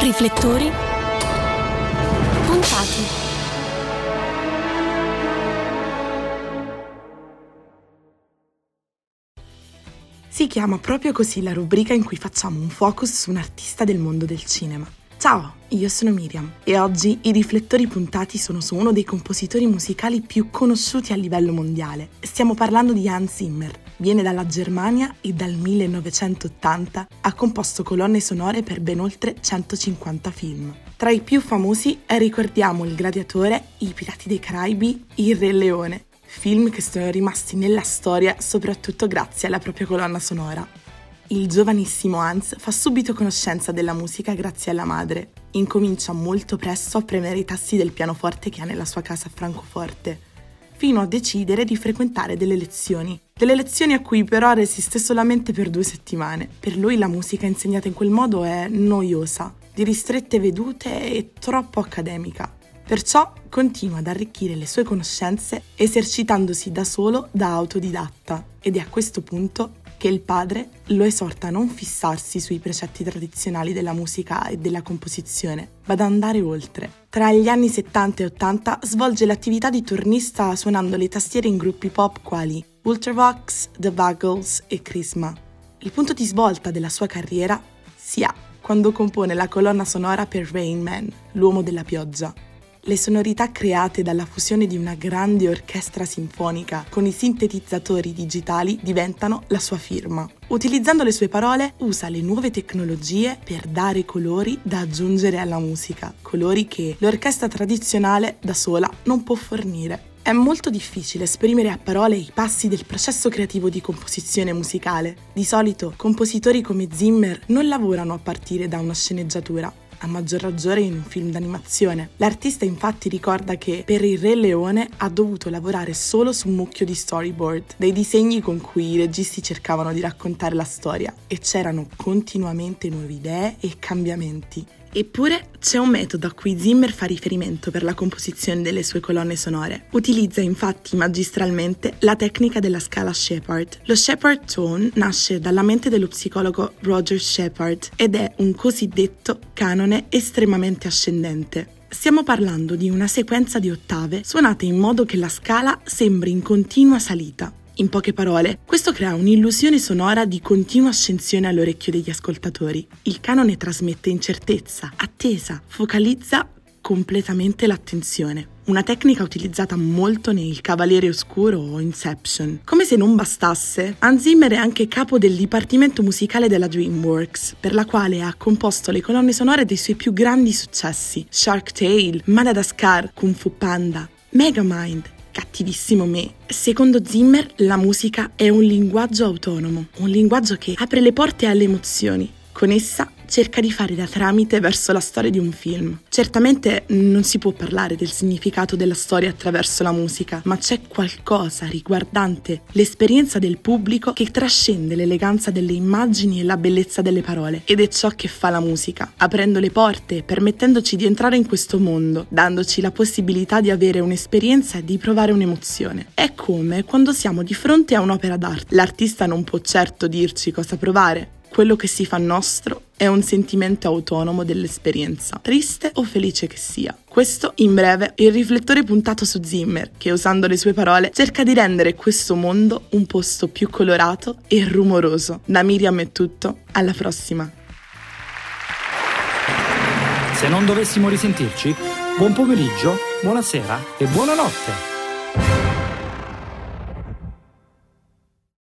Riflettori puntati. Si chiama proprio così la rubrica in cui facciamo un focus su un artista del mondo del cinema. Ciao, io sono Miriam e oggi i riflettori puntati sono su uno dei compositori musicali più conosciuti a livello mondiale. Stiamo parlando di Hans Zimmer. Viene dalla Germania e dal 1980 ha composto colonne sonore per ben oltre 150 film. Tra i più famosi ricordiamo Il Gladiatore, I Pirati dei Caraibi, Il Re Leone, film che sono rimasti nella storia soprattutto grazie alla propria colonna sonora. Il giovanissimo Hans fa subito conoscenza della musica grazie alla madre. Incomincia molto presto a premere i tasti del pianoforte che ha nella sua casa a Francoforte, fino a decidere di frequentare delle lezioni. Delle lezioni a cui però resiste solamente per due settimane. Per lui la musica insegnata in quel modo è noiosa, di ristrette vedute e troppo accademica. Perciò continua ad arricchire le sue conoscenze esercitandosi da solo da autodidatta ed è a questo punto che il padre lo esorta a non fissarsi sui precetti tradizionali della musica e della composizione, ma ad andare oltre. Tra gli anni 70 e 80 svolge l'attività di turnista suonando le tastiere in gruppi pop quali Ultravox, The Buggles e Chrisma. Il punto di svolta della sua carriera si ha quando compone la colonna sonora per Rain Man, l'uomo della pioggia, le sonorità create dalla fusione di una grande orchestra sinfonica con i sintetizzatori digitali diventano la sua firma. Utilizzando le sue parole, usa le nuove tecnologie per dare colori da aggiungere alla musica, colori che l'orchestra tradizionale da sola non può fornire. È molto difficile esprimere a parole i passi del processo creativo di composizione musicale. Di solito, compositori come Zimmer non lavorano a partire da una sceneggiatura, a maggior ragione in un film d'animazione. L'artista infatti ricorda che per il Re Leone ha dovuto lavorare solo su un mucchio di storyboard, dei disegni con cui i registi cercavano di raccontare la storia e c'erano continuamente nuove idee e cambiamenti. Eppure c'è un metodo a cui Zimmer fa riferimento per la composizione delle sue colonne sonore. Utilizza infatti magistralmente la tecnica della scala Shepard. Lo Shepard Tone nasce dalla mente dello psicologo Roger Shepard ed è un cosiddetto canone estremamente ascendente. Stiamo parlando di una sequenza di ottave suonate in modo che la scala sembri in continua salita. In poche parole, questo crea un'illusione sonora di continua ascensione all'orecchio degli ascoltatori. Il canone trasmette incertezza, attesa, focalizza completamente l'attenzione. Una tecnica utilizzata molto nel Cavaliere Oscuro o Inception. Come se non bastasse, Hans Zimmer è anche capo del dipartimento musicale della DreamWorks, per la quale ha composto le colonne sonore dei suoi più grandi successi: Shark Tale, Madagascar, Kung Fu Panda, Megamind, cattivissimo me. Secondo Zimmer, la musica è un linguaggio autonomo, un linguaggio che apre le porte alle emozioni. Con essa cerca di fare da tramite verso la storia di un film. Certamente non si può parlare del significato della storia attraverso la musica, ma c'è qualcosa riguardante l'esperienza del pubblico che trascende l'eleganza delle immagini e la bellezza delle parole. Ed è ciò che fa la musica, aprendo le porte, permettendoci di entrare in questo mondo, dandoci la possibilità di avere un'esperienza e di provare un'emozione. È come quando siamo di fronte a un'opera d'arte. L'artista non può certo dirci cosa provare, quello che si fa nostro è un sentimento autonomo dell'esperienza, triste o felice che sia. Questo, in breve, è il riflettore puntato su Zimmer, che usando le sue parole cerca di rendere questo mondo un posto più colorato e rumoroso. Da Miriam è tutto, alla prossima. Se non dovessimo risentirci, buon pomeriggio, buonasera e buonanotte.